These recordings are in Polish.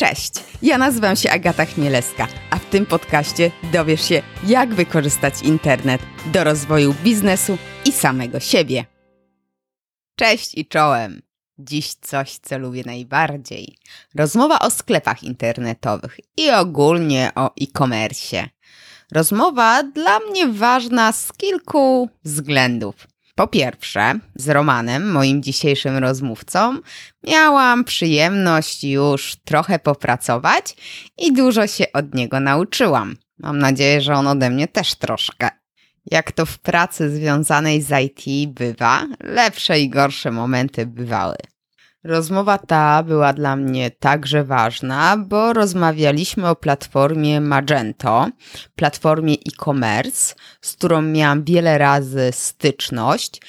Cześć, ja nazywam się Agata Chmielewska, a w tym podcaście dowiesz się, jak wykorzystać internet do rozwoju biznesu i samego siebie. Cześć i czołem! Dziś coś, co lubię najbardziej. Rozmowa o sklepach internetowych i ogólnie o e-commerce. Rozmowa dla mnie ważna z kilku względów. Po pierwsze, z Romanem, moim dzisiejszym rozmówcą, miałam przyjemność już trochę popracować i dużo się od niego nauczyłam. Mam nadzieję, że on ode mnie też troszkę. Jak to w pracy związanej z IT bywa, lepsze i gorsze momenty bywały. Rozmowa ta była dla mnie także ważna, bo rozmawialiśmy o platformie Magento, platformie e-commerce, z którą miałam wiele razy styczność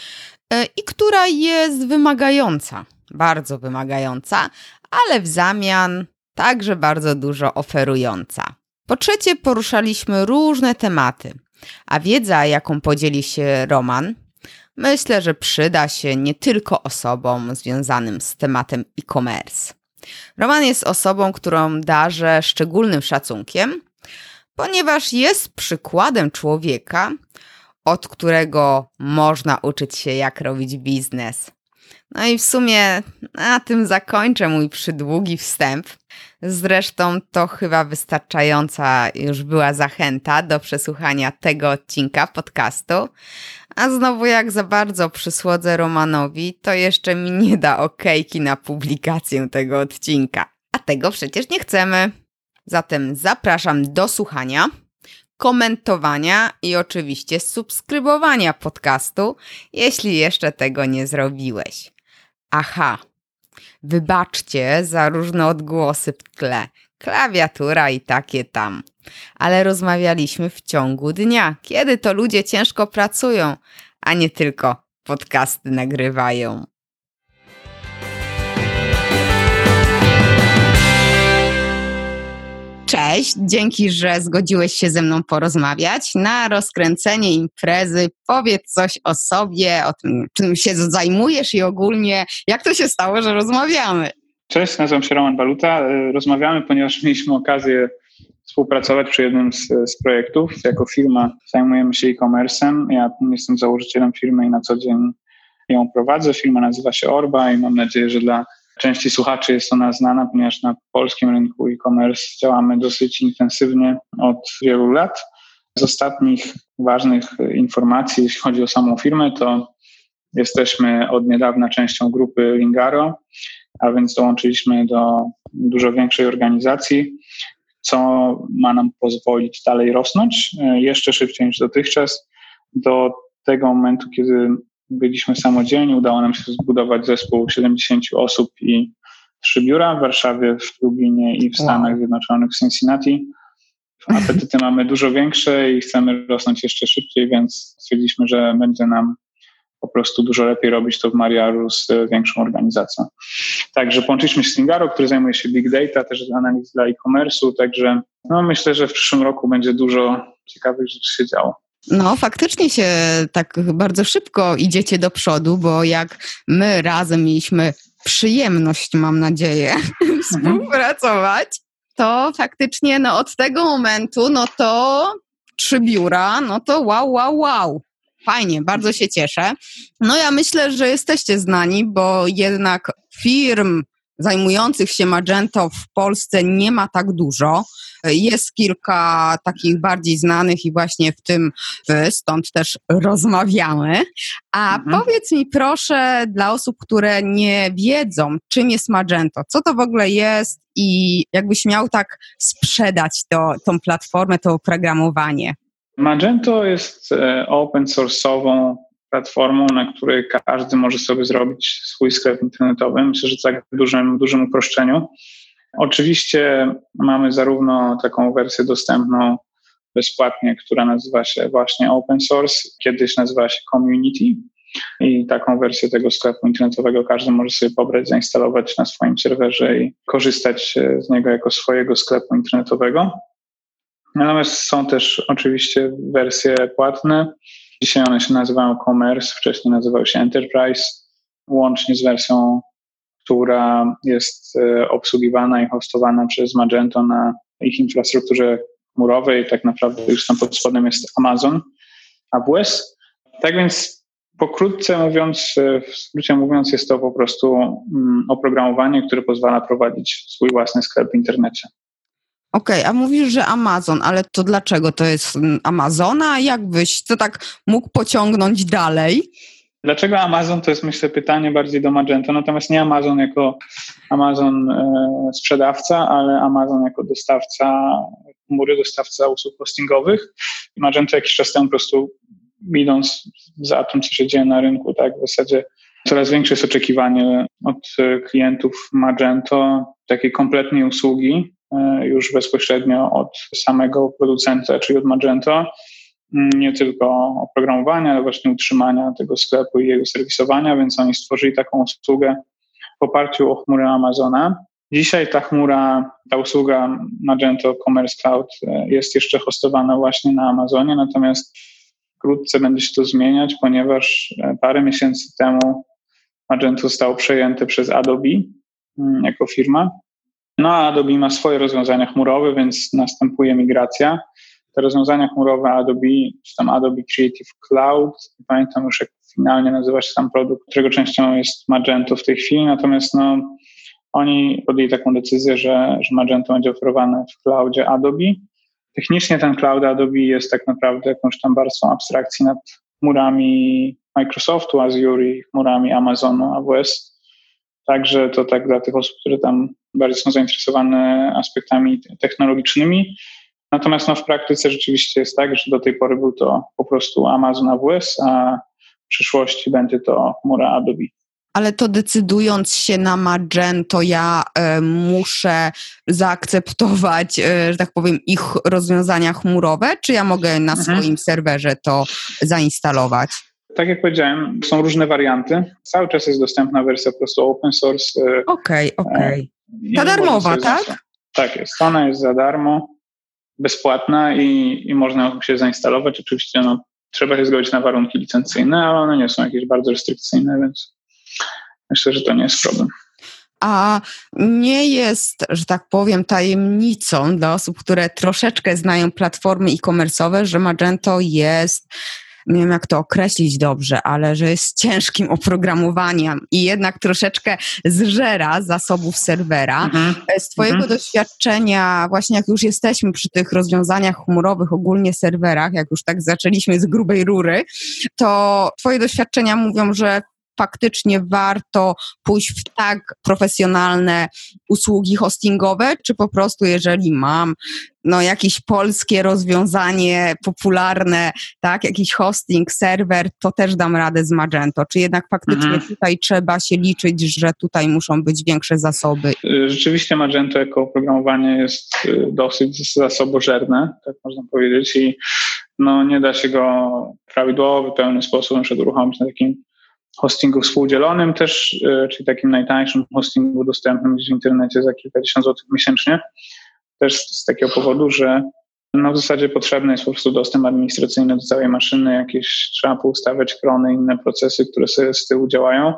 e, i która jest wymagająca, bardzo wymagająca, ale w zamian także bardzo dużo oferująca. Po trzecie, poruszaliśmy różne tematy, a wiedza, jaką podzieli się Roman, myślę, że przyda się nie tylko osobom związanym z tematem e-commerce. Roman jest osobą, którą darzę szczególnym szacunkiem, ponieważ jest przykładem człowieka, od którego można uczyć się, jak robić biznes. No i w sumie na tym zakończę mój przydługi wstęp. Zresztą to chyba wystarczająca już była zachęta do przesłuchania tego odcinka podcastu. A znowu jak za bardzo przysłodzę Romanowi, to jeszcze mi nie da okejki na publikację tego odcinka. A tego przecież nie chcemy. Zatem zapraszam do słuchania, komentowania i oczywiście subskrybowania podcastu, jeśli jeszcze tego nie zrobiłeś. Aha, wybaczcie za różne odgłosy w tle, klawiatura i takie tam. Ale rozmawialiśmy w ciągu dnia, kiedy to ludzie ciężko pracują, a nie tylko podcasty nagrywają. Cześć, dzięki, że zgodziłeś się ze mną porozmawiać. Na rozkręcenie imprezy powiedz coś o sobie, o tym, czym się zajmujesz i ogólnie jak to się stało, że rozmawiamy. Cześć, nazywam się Roman Baluta. Rozmawiamy, ponieważ mieliśmy okazję współpracować przy jednym z, z projektów. Jako firma zajmujemy się e-commerce'em. Ja jestem założycielem firmy i na co dzień ją prowadzę. Firma nazywa się Orba i mam nadzieję, że dla części słuchaczy jest ona znana, ponieważ na polskim rynku e-commerce działamy dosyć intensywnie od wielu lat. Z ostatnich ważnych informacji, jeśli chodzi o samą firmę, to jesteśmy od niedawna częścią grupy Lingaro, a więc dołączyliśmy do dużo większej organizacji, co ma nam pozwolić dalej rosnąć e, jeszcze szybciej niż dotychczas. Do tego momentu, kiedy byliśmy samodzielni, udało nam się zbudować zespół 70 osób i trzy biura w Warszawie, w Lublinie i w Stanach wow. Zjednoczonych, w Cincinnati. Apetyty mamy dużo większe i chcemy rosnąć jeszcze szybciej, więc stwierdziliśmy, że będzie nam po prostu dużo lepiej robić to w mariażu z większą organizacją. Także połączyliśmy się z Stingaro, który zajmuje się big data, też analiz dla e-commerce'u, także no, myślę, że w przyszłym roku będzie dużo ciekawych rzeczy się działo. No, faktycznie się tak bardzo szybko idziecie do przodu, bo jak my razem mieliśmy przyjemność, mam nadzieję, mhm. współpracować, to faktycznie no, od tego momentu, no to trzy biura, no to wow, wow, wow. Fajnie, bardzo się cieszę. No ja myślę, że jesteście znani, bo jednak firm zajmujących się Magento w Polsce nie ma tak dużo. Jest kilka takich bardziej znanych i właśnie w tym wy, stąd też rozmawiamy. A mhm. powiedz mi proszę dla osób, które nie wiedzą, czym jest Magento, co to w ogóle jest i jakbyś miał tak sprzedać to, tą platformę, to oprogramowanie. Magento jest e, open source'ową platformą, na której każdy może sobie zrobić swój sklep internetowy. Myślę, że tak w dużym, dużym uproszczeniu. Oczywiście mamy zarówno taką wersję dostępną bezpłatnie, która nazywa się właśnie open source, kiedyś nazywała się community i taką wersję tego sklepu internetowego każdy może sobie pobrać, zainstalować na swoim serwerze i korzystać z niego jako swojego sklepu internetowego. Natomiast są też oczywiście wersje płatne. Dzisiaj one się nazywają Commerce, wcześniej nazywał się Enterprise, łącznie z wersją która jest e, obsługiwana i hostowana przez Magento na ich infrastrukturze chmurowej. Tak naprawdę już tam pod spodem jest Amazon, AWS. Tak więc pokrótce mówiąc, e, w skrócie mówiąc, jest to po prostu mm, oprogramowanie, które pozwala prowadzić swój własny sklep w internecie. Okej, okay, a mówisz, że Amazon, ale to dlaczego to jest mm, Amazona? Jakbyś to tak mógł pociągnąć dalej? Dlaczego Amazon? To jest myślę pytanie bardziej do Magento, natomiast nie Amazon jako Amazon e, sprzedawca, ale Amazon jako dostawca chmury, dostawca usług hostingowych. Magento jakiś czas temu po prostu idąc za tym, co się dzieje na rynku, tak, w zasadzie coraz większe jest oczekiwanie od klientów Magento takiej kompletnej usługi, e, już bezpośrednio od samego producenta, czyli od Magento, nie tylko oprogramowania, ale właśnie utrzymania tego sklepu i jego serwisowania, więc oni stworzyli taką usługę w oparciu o chmurę Amazona. Dzisiaj ta chmura, ta usługa Magento Commerce Cloud e, jest jeszcze hostowana właśnie na Amazonie, natomiast wkrótce będzie się to zmieniać, ponieważ e, parę miesięcy temu Magento zostało przejęte przez Adobe mm, jako firma. No a Adobe ma swoje rozwiązania chmurowe, więc następuje migracja te rozwiązania chmurowe Adobe, czy tam Adobe Creative Cloud, pamiętam już jak finalnie nazywa się sam produkt, którego częścią jest Magento w tej chwili, natomiast no, oni podjęli taką decyzję, że, że Magento będzie oferowane w cloudzie Adobe. Technicznie ten cloud Adobe jest tak naprawdę jakąś tam warstwą abstrakcji nad chmurami Microsoftu, Azure i chmurami Amazonu, AWS. Także to tak dla tych osób, które tam bardziej są zainteresowane aspektami technologicznymi. Natomiast no, w praktyce rzeczywiście jest tak, że do tej pory był to po prostu Amazon AWS, a w przyszłości będzie to chmura Adobe. Ale to decydując się na Magento, ja y, muszę zaakceptować, y, że tak powiem, ich rozwiązania chmurowe, czy ja mogę na mhm. swoim serwerze to zainstalować? Tak jak powiedziałem, są różne warianty. Cały czas jest dostępna wersja po prostu open source. Okej, okay, okej. Okay. Ta darmowa, tak? Tak jest. Ona jest za darmo bezpłatna i, i można się zainstalować. Oczywiście no, trzeba się zgodzić na warunki licencyjne, ale one nie są jakieś bardzo restrykcyjne, więc myślę, że to nie jest problem. A nie jest, że tak powiem, tajemnicą dla osób, które troszeczkę znają platformy e-commerce'owe, że Magento jest nie wiem jak to określić dobrze, ale że jest ciężkim oprogramowaniem i jednak troszeczkę zżera zasobów serwera. Mhm. Z Twojego mhm. doświadczenia, właśnie jak już jesteśmy przy tych rozwiązaniach chmurowych, ogólnie serwerach, jak już tak zaczęliśmy z grubej rury, to Twoje doświadczenia mówią, że faktycznie warto pójść w tak profesjonalne usługi hostingowe, czy po prostu jeżeli mam no, jakieś polskie rozwiązanie popularne, tak, jakiś hosting, serwer, to też dam radę z Magento. Czy jednak faktycznie mhm. tutaj trzeba się liczyć, że tutaj muszą być większe zasoby? Rzeczywiście Magento jako oprogramowanie jest y, dosyć zasobożerne, tak można powiedzieć, i no, nie da się go w prawidłowy, pełny sposób na przykład uruchomić na takim hostingu współdzielonym też, e, czyli takim najtańszym hostingu dostępnym w internecie za kilkadziesiąt złotych miesięcznie. Też z takiego powodu, że no w zasadzie potrzebny jest po prostu dostęp administracyjny do całej maszyny, jakieś trzeba poustawiać krony, inne procesy, które sobie z tyłu działają.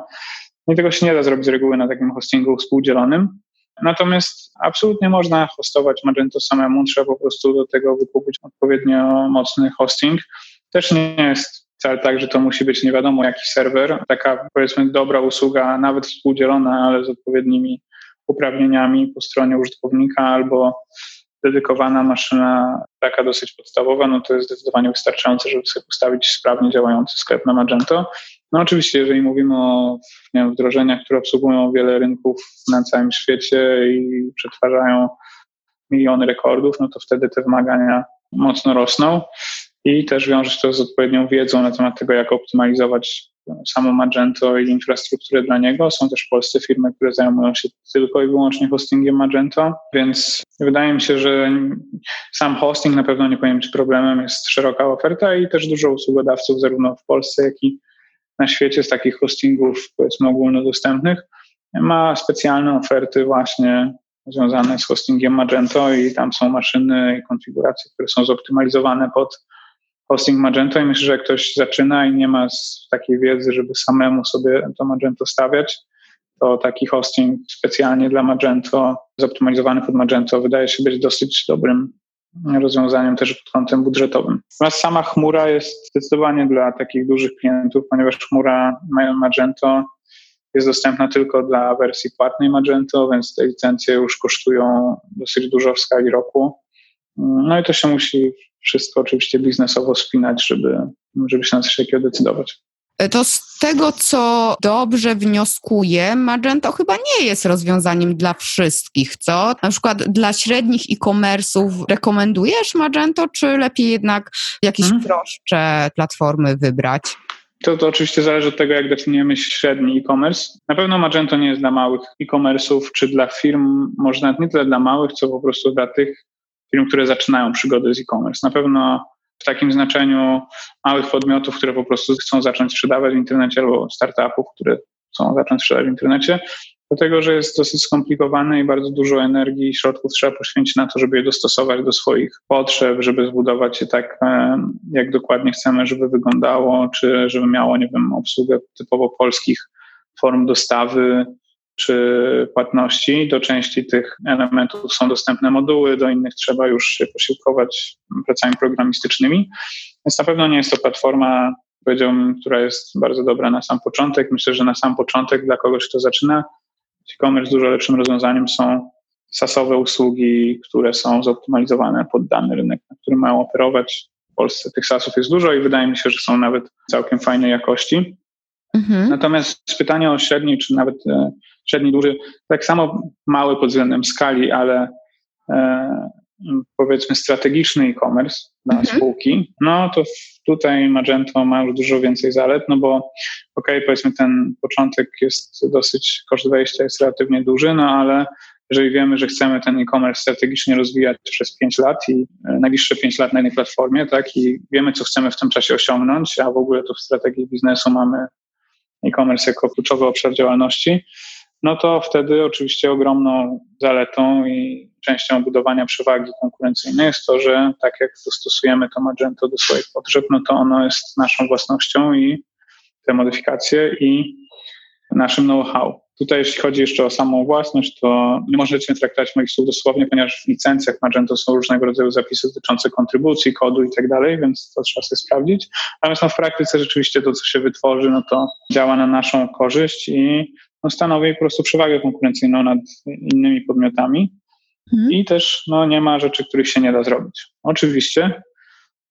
I tego się nie da zrobić z reguły na takim hostingu współdzielonym. Natomiast absolutnie można hostować Magento samemu, trzeba po prostu do tego wykupić odpowiednio mocny hosting. Też nie jest wcale tak, że to musi być nie wiadomo jaki serwer. Taka powiedzmy dobra usługa, nawet współdzielona, ale z odpowiednimi uprawnieniami po stronie użytkownika albo dedykowana maszyna, taka dosyć podstawowa, no to jest zdecydowanie wystarczające, żeby sobie ustawić sprawnie działający sklep na Magento. No oczywiście, jeżeli mówimy o wiem, wdrożeniach, które obsługują wiele rynków na całym świecie i przetwarzają miliony rekordów, no to wtedy te wymagania mocno rosną i też wiąże się to z odpowiednią wiedzą na temat tego, jak optymalizować samo Magento i infrastrukturę dla niego. Są też polskie firmy, które zajmują się tylko i wyłącznie hostingiem Magento, więc wydaje mi się, że sam hosting na pewno nie powinien być problemem. Jest szeroka oferta i też dużo usługodawców zarówno w Polsce, jak i na świecie z takich hostingów powiedzmy ogólnodostępnych ma specjalne oferty właśnie związane z hostingiem Magento i tam są maszyny i konfiguracje, które są zoptymalizowane pod hosting Magento i myślę, że jak ktoś zaczyna i nie ma takiej wiedzy, żeby samemu sobie to Magento stawiać, to taki hosting specjalnie dla Magento, zoptymalizowany pod Magento, wydaje się być dosyć dobrym rozwiązaniem też pod kątem budżetowym. Natomiast sama chmura jest zdecydowanie dla takich dużych klientów, ponieważ chmura Magento jest dostępna tylko dla wersji płatnej Magento, więc te licencje już kosztują dosyć dużo w skali roku. No i to się musi wszystko oczywiście biznesowo spinać, żeby, żeby się na coś takiego decydować. To z tego, co dobrze wnioskuję, Magento chyba nie jest rozwiązaniem dla wszystkich, co? Na przykład dla średnich e-commerce'ów rekomendujesz Magento, czy lepiej jednak jakieś hmm. prostsze platformy wybrać? To, to oczywiście zależy od tego, jak definiujemy średni e-commerce. Na pewno Magento nie jest dla małych e-commerce'ów, czy dla firm, może nawet nie tyle dla małych, co po prostu dla tych firm, które zaczynają przygodę z e-commerce. Na pewno w takim znaczeniu małych podmiotów, które po prostu chcą zacząć sprzedawać w internecie, albo startupów, które chcą zacząć sprzedawać w internecie, dlatego że jest dosyć skomplikowany i bardzo dużo energii i środków trzeba poświęcić na to, żeby je dostosować do swoich potrzeb, żeby zbudować je tak, jak dokładnie chcemy, żeby wyglądało, czy żeby miało, nie wiem, obsługę typowo polskich form dostawy, czy płatności. Do części tych elementów są dostępne moduły, do innych trzeba już się posiłkować pracami programistycznymi. Więc na pewno nie jest to platforma, powiedziałbym, która jest bardzo dobra na sam początek. Myślę, że na sam początek dla kogoś, kto zaczyna e-commerce, dużo lepszym rozwiązaniem są sasowe usługi, które są zoptymalizowane pod dany rynek, na którym mają operować. W Polsce tych sasów jest dużo i wydaje mi się, że są nawet całkiem fajnej jakości. Mhm. Natomiast pytanie o średni, czy nawet e, średni, duży, tak samo mały pod względem skali, ale e, powiedzmy strategiczny e-commerce dla mhm. spółki, no to tutaj Magento ma już dużo więcej zalet, no bo okej, okay, powiedzmy ten początek jest dosyć, koszt wejścia jest relatywnie duży, no ale jeżeli wiemy, że chcemy ten e-commerce strategicznie rozwijać przez 5 lat i e, najbliższe 5 lat na jednej platformie, tak, i wiemy, co chcemy w tym czasie osiągnąć, a w ogóle to w strategii biznesu mamy e-commerce jako kluczowy obszar działalności, no to wtedy oczywiście ogromną zaletą i częścią budowania przewagi konkurencyjnej jest to, że tak jak dostosujemy to Magento do swoich potrzeb, no to ono jest naszą własnością i te modyfikacje i naszym know-how. Tutaj jeśli chodzi jeszcze o samą własność, to nie możecie traktować moich słów dosłownie, ponieważ w licencjach Magento są różnego rodzaju zapisy dotyczące kontrybucji, kodu i tak dalej, więc to trzeba sobie sprawdzić. Natomiast no, w praktyce rzeczywiście to, co się wytworzy, no to działa na naszą korzyść i no, stanowi po prostu przewagę konkurencyjną nad innymi podmiotami. Mhm. I też no, nie ma rzeczy, których się nie da zrobić. Oczywiście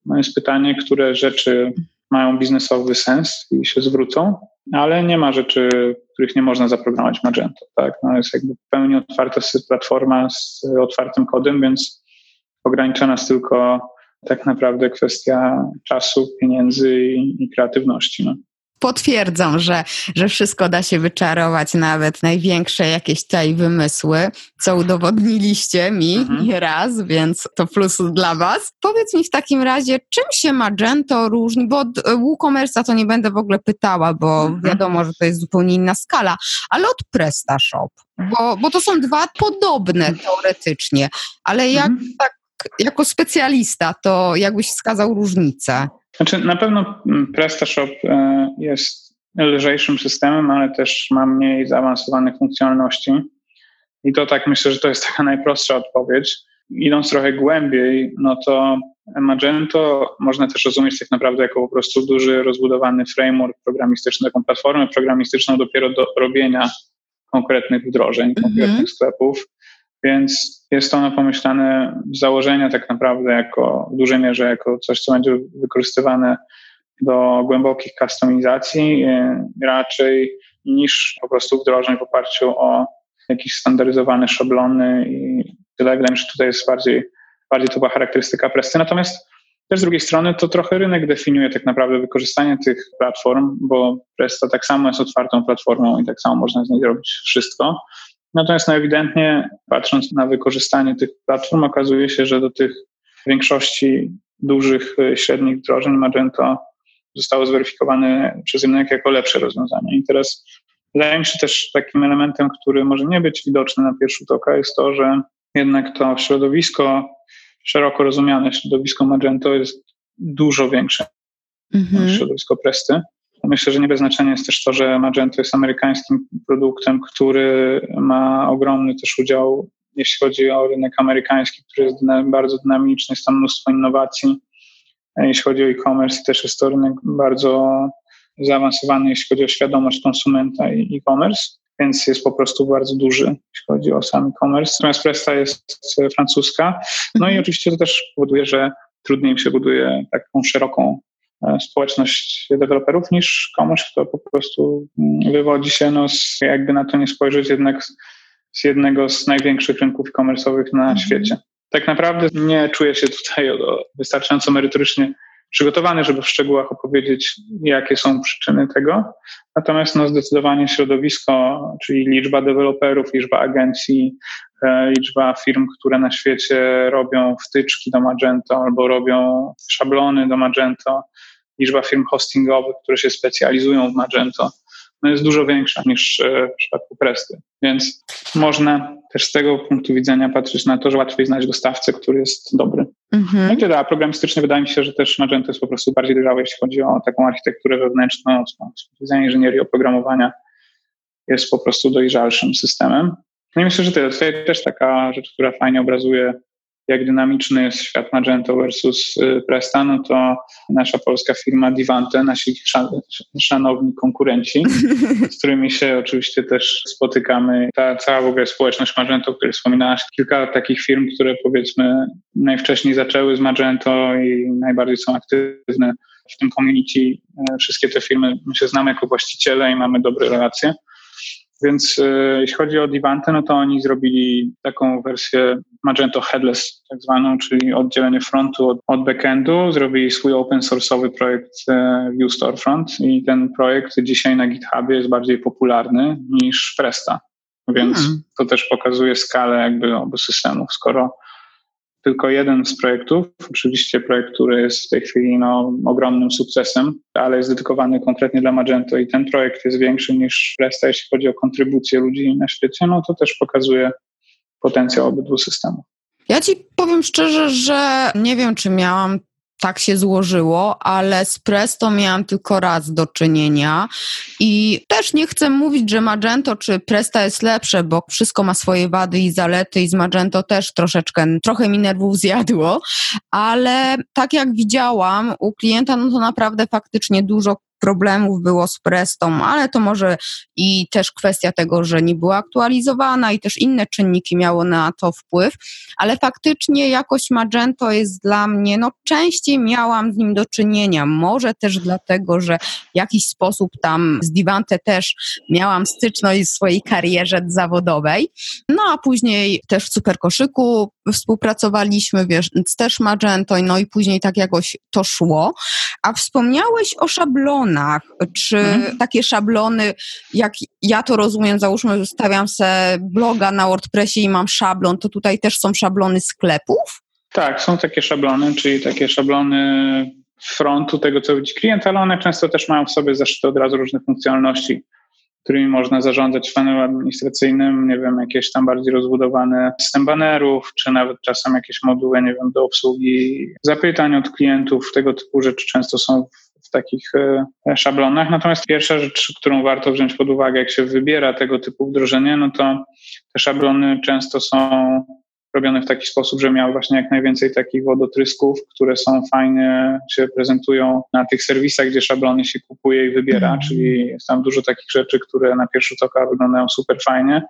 no, jest pytanie, które rzeczy mają biznesowy sens i się zwrócą, ale nie ma rzeczy, których nie można zaprogramować Magento. Tak? No, jest jakby w pełni otwarta platforma z otwartym kodem, więc ogranicza nas tylko tak naprawdę kwestia czasu, pieniędzy i, i kreatywności. No potwierdzam, że, że wszystko da się wyczarować, nawet największe jakieś tutaj wymysły, co udowodniliście mi mhm. raz, więc to plus dla Was. Powiedz mi w takim razie, czym się Magento różni, bo od WooCommerce'a to nie będę w ogóle pytała, bo mhm. wiadomo, że to jest zupełnie inna skala, ale od PrestaShop, bo, bo to są dwa podobne teoretycznie, ale jak mhm. tak jako specjalista, to jakbyś wskazał różnicę? Znaczy, na pewno mm, PrestaShop e, jest lżejszym systemem, ale też ma mniej zaawansowanych funkcjonalności. I to tak myślę, że to jest taka najprostsza odpowiedź. Idąc trochę głębiej, no to Magento można też rozumieć tak naprawdę jako po prostu duży, rozbudowany framework programistyczny, taką platformę programistyczną dopiero do robienia konkretnych wdrożeń, mm -hmm. konkretnych sklepów. Więc jest ono pomyślane z założenia tak naprawdę jako w dużej mierze jako coś, co będzie wykorzystywane do głębokich kustomizacji e, raczej niż po prostu wdrożeń w oparciu o jakieś standaryzowane szablony i tyle. Wydaje mi się, że tutaj jest bardziej, bardziej to była charakterystyka Presty. Natomiast też z drugiej strony to trochę rynek definiuje tak naprawdę wykorzystanie tych platform, bo Presta tak samo jest otwartą platformą i tak samo można z niej zrobić wszystko. Natomiast no ewidentnie, patrząc na wykorzystanie tych platform, okazuje się, że do tych większości dużych, y, średnich wdrożeń Magento zostało zweryfikowane przez rynek jako lepsze rozwiązanie. I teraz wydaje mi się też takim elementem, który może nie być widoczny na pierwszy rzut oka, jest to, że jednak to środowisko, szeroko rozumiane środowisko Magento jest dużo większe mhm. niż środowisko Presty. Myślę, że nie bez znaczenia jest też to, że Magento jest amerykańskim produktem, który ma ogromny też udział, jeśli chodzi o rynek amerykański, który jest bardzo dynamiczny, jest tam mnóstwo innowacji. Jeśli chodzi o e-commerce, też jest to rynek bardzo zaawansowany, jeśli chodzi o świadomość konsumenta i e-commerce, więc jest po prostu bardzo duży, jeśli chodzi o sam e-commerce. Natomiast Presta jest francuska. No i oczywiście to też powoduje, że trudniej się buduje taką szeroką e, społeczność deweloperów niż komuś, kto po prostu mm, wywodzi się, no, z, jakby na to nie spojrzeć, jednak z jednego z największych rynków e-commerce'owych na mhm. świecie. Tak naprawdę nie czuję się tutaj wystarczająco merytorycznie przygotowany, żeby w szczegółach opowiedzieć, jakie są przyczyny tego. Natomiast no, zdecydowanie środowisko, czyli liczba deweloperów, liczba agencji, e, liczba firm, które na świecie robią wtyczki do Magento albo robią szablony do Magento, liczba firm hostingowych, które się specjalizują w Magento, no jest dużo większa niż e, w przypadku Presty. Więc można też z tego punktu widzenia patrzeć na to, że łatwiej znaleźć dostawcę, który jest dobry. Mhm. No i tyle, a programistycznie wydaje mi się, że też Magento jest po prostu bardziej dojrzały, jeśli chodzi o taką architekturę wewnętrzną, z punktu widzenia inżynierii oprogramowania jest po prostu dojrzalszym systemem. No i myślę, że to jest też taka rzecz, która fajnie obrazuje jak dynamiczny jest świat Magento versus y, Presta, no to nasza polska firma Divante, nasi szanowni konkurenci, z którymi się oczywiście też spotykamy. Ta cała w ogóle społeczność Magento, o której wspominałaś, kilka takich firm, które powiedzmy najwcześniej zaczęły z Magento i najbardziej są aktywne w tym community. E, wszystkie te firmy my się znamy jako właściciele i mamy dobre relacje. Więc e, jeśli chodzi o Divante, no to oni zrobili taką wersję Magento Headless, tak zwaną, czyli oddzielenie frontu od, od backendu. Zrobili swój open source'owy projekt e, View Storefront i ten projekt dzisiaj na GitHubie jest bardziej popularny niż Presta. Więc hmm. to też pokazuje skalę jakby obu systemów. Skoro tylko jeden z projektów, oczywiście projekt, który jest w tej chwili no, ogromnym sukcesem, ale jest dedykowany konkretnie dla Magento i ten projekt jest większy niż Resta, jeśli chodzi o kontrybucję ludzi na świecie, no to też pokazuje potencjał obydwu systemów. Ja ci powiem szczerze, że nie wiem, czy miałam tak się złożyło, ale z Presto miałam tylko raz do czynienia i też nie chcę mówić, że Magento czy Presta jest lepsze, bo wszystko ma swoje wady i zalety i z Magento też troszeczkę, trochę mi nerwów zjadło, ale tak jak widziałam u klienta, no to naprawdę faktycznie dużo problemów było z Prestą, ale to może i też kwestia tego, że nie była aktualizowana i też inne czynniki miało na to wpływ, ale faktycznie jakość Magento jest dla mnie, no częściej miałam z nim do czynienia, może też dlatego, że w jakiś sposób tam z Divante też miałam styczność w swojej karierze zawodowej, no a później też w Superkoszyku współpracowaliśmy, wiesz, też Magento, no i później tak jakoś to szło, a wspomniałeś o szablonach, szablonach, czy mhm. takie szablony, jak ja to rozumiem, załóżmy, że stawiam sobie bloga na WordPressie i mam szablon, to tutaj też są szablony sklepów? Tak, są takie szablony, czyli takie szablony frontu tego, co widzi klient, ale one często też mają w sobie zaszczyt od razu różne funkcjonalności, którymi można zarządzać w panelu administracyjnym, nie wiem, jakieś tam bardziej rozbudowane system banerów, czy nawet czasem jakieś moduły, nie wiem, do obsługi zapytań od klientów, tego typu rzeczy często są takich e, szablonach. Natomiast pierwsza rzecz, którą warto wziąć pod uwagę, jak się wybiera tego typu wdrożenie, no to te szablony często są robione w taki sposób, że miał właśnie jak najwięcej takich wodotrysków, które są fajnie, się prezentują na tych serwisach, gdzie szablony się kupuje i wybiera, mm. czyli jest tam dużo takich rzeczy, które na pierwszy rzut oka wyglądają super fajnie,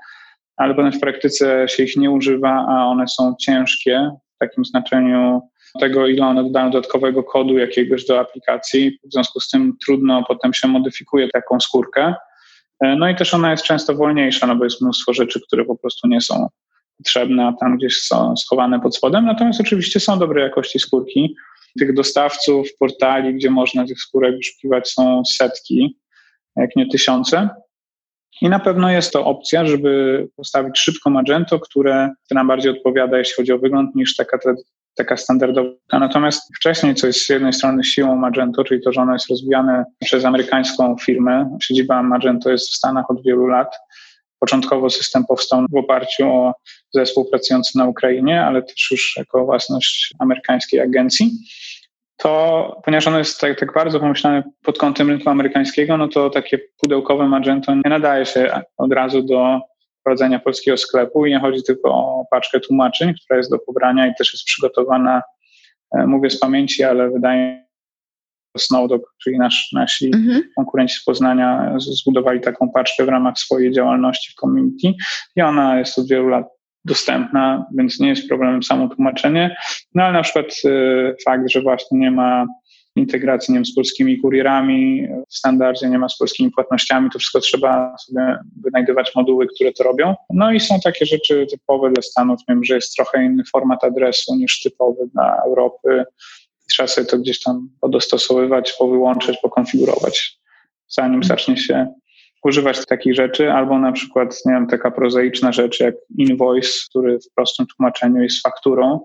ale potem w praktyce się ich nie używa, a one są ciężkie w takim znaczeniu tego, ile one dodają dodatkowego kodu jakiegoś do aplikacji. W związku z tym trudno potem się modyfikuje taką skórkę. E, no i też ona jest często wolniejsza, no bo jest mnóstwo rzeczy, które po prostu nie są potrzebne, a tam gdzieś są schowane pod spodem. Natomiast oczywiście są dobrej jakości skórki. Tych dostawców, portali, gdzie można tych skórek wyszukiwać są setki, jak nie tysiące. I na pewno jest to opcja, żeby postawić szybko Magento, które nam bardziej odpowiada, jeśli chodzi o wygląd, niż taka taka standardowa. Natomiast wcześniej, co jest z jednej strony siłą Magento, czyli to, że ono jest rozwijane przez amerykańską firmę, siedziba Magento jest w Stanach od wielu lat. Początkowo system powstał w oparciu o zespół pracujący na Ukrainie, ale też już jako własność amerykańskiej agencji. to ponieważ ono jest tak, tak bardzo pomyślane pod kątem rynku amerykańskiego, no to takie pudełkowe Magento nie nadaje się od razu do prowadzenia polskiego sklepu i nie chodzi tylko o paczkę tłumaczeń, która jest do pobrania i też jest przygotowana, e, mówię z pamięci, ale wydaje Snowdog, czyli nasz, nasi mhm. konkurenci z Poznania zbudowali taką paczkę w ramach swojej działalności w community i ona jest od wielu lat dostępna, więc nie jest problemem samo tłumaczenie. No ale na przykład y, fakt, że właśnie nie ma integracji nie wiem, z polskimi kurierami, w standardzie nie ma z polskimi płatnościami, to wszystko trzeba sobie wynajdywać moduły, które to robią. No i są takie rzeczy typowe dla Stanów, wiem, że jest trochę inny format adresu niż typowy dla Europy. Trzeba sobie to gdzieś tam podostosowywać, powyłączać, pokonfigurować, zanim zacznie się używać takich rzeczy, albo na przykład, nie wiem, taka prozaiczna rzecz jak invoice, który w prostym tłumaczeniu jest fakturą,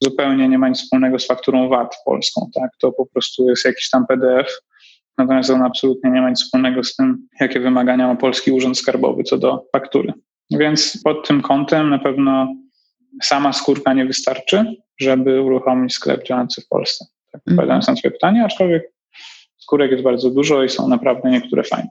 zupełnie nie ma nic wspólnego z fakturą VAT polską, tak? To po prostu jest jakiś tam PDF, natomiast on absolutnie nie ma nic wspólnego z tym, jakie wymagania ma Polski Urząd Skarbowy co do faktury. Więc pod tym kątem na pewno sama skórka nie wystarczy, żeby uruchomić sklep działający w Polsce. Tak, odpowiadając na Twoje pytanie, aczkolwiek skórek jest bardzo dużo i są naprawdę niektóre fajne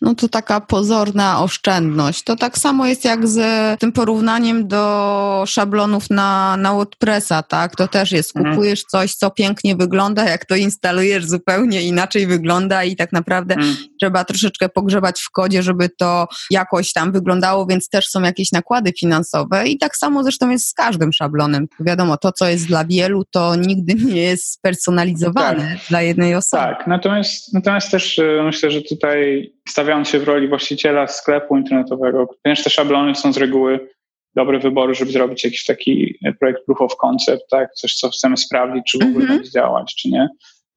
no to taka pozorna oszczędność. To tak samo jest jak z tym porównaniem do szablonów na, na WordPressa, tak? To też jest, mhm. kupujesz coś, co pięknie wygląda, jak to instalujesz zupełnie inaczej wygląda i tak naprawdę hmm. trzeba troszeczkę pogrzebać w kodzie, żeby to jakoś tam wyglądało, więc też są jakieś nakłady finansowe i tak samo zresztą jest z każdym szablonem. Wiadomo, to co jest dla wielu, to nigdy nie jest spersonalizowane tak. dla jednej osoby. Tak, natomiast, natomiast też e, myślę, że tutaj stawiając się w roli właściciela sklepu internetowego, ponieważ te szablony są z reguły dobry wybór, żeby zrobić jakiś taki projekt proof of concept, tak? coś, co chcemy sprawdzić, czy w ogóle mm -hmm. będzie działać, czy nie.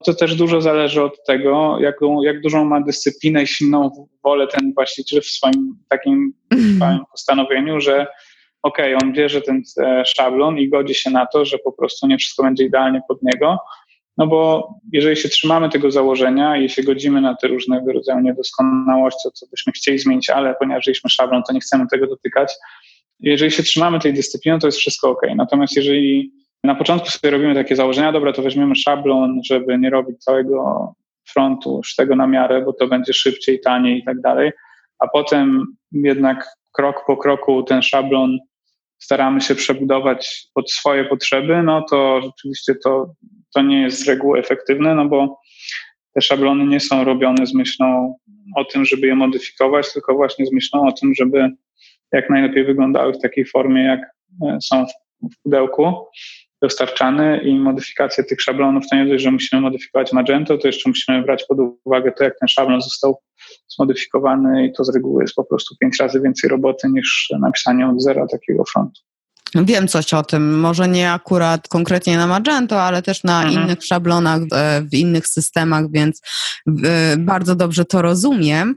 To też dużo zależy od tego, jaką, jak dużą ma dyscyplinę i silną wolę ten właściciel w swoim takim mm -hmm. postanowieniu, że okej, okay, on bierze ten e, szablon i godzi się na to, że po prostu nie wszystko będzie idealnie pod niego, no bo jeżeli się trzymamy tego założenia i się godzimy na te różnego rodzaju niedoskonałości, co byśmy chcieli zmienić, ale ponieważ żyliśmy szablon, to nie chcemy tego dotykać. Jeżeli się trzymamy tej dyscypliny, to jest wszystko ok. Natomiast jeżeli na początku sobie robimy takie założenia, dobra, to weźmiemy szablon, żeby nie robić całego frontu tego na miarę, bo to będzie szybciej, taniej i tak dalej, a potem jednak krok po kroku ten szablon staramy się przebudować pod swoje potrzeby, no to rzeczywiście to to nie jest z reguły efektywne, no bo te szablony nie są robione z myślą o tym, żeby je modyfikować, tylko właśnie z myślą o tym, żeby jak najlepiej wyglądały w takiej formie, jak e, są w pudełku dostarczane i modyfikacje tych szablonów to nie dość, że musimy modyfikować Magento, to jeszcze musimy brać pod uwagę to, jak ten szablon został zmodyfikowany i to z reguły jest po prostu pięć razy więcej roboty niż napisanie od zera takiego frontu. Wiem coś o tym, może nie akurat konkretnie na Magento, ale też na mhm. innych szablonach, w innych systemach, więc bardzo dobrze to rozumiem.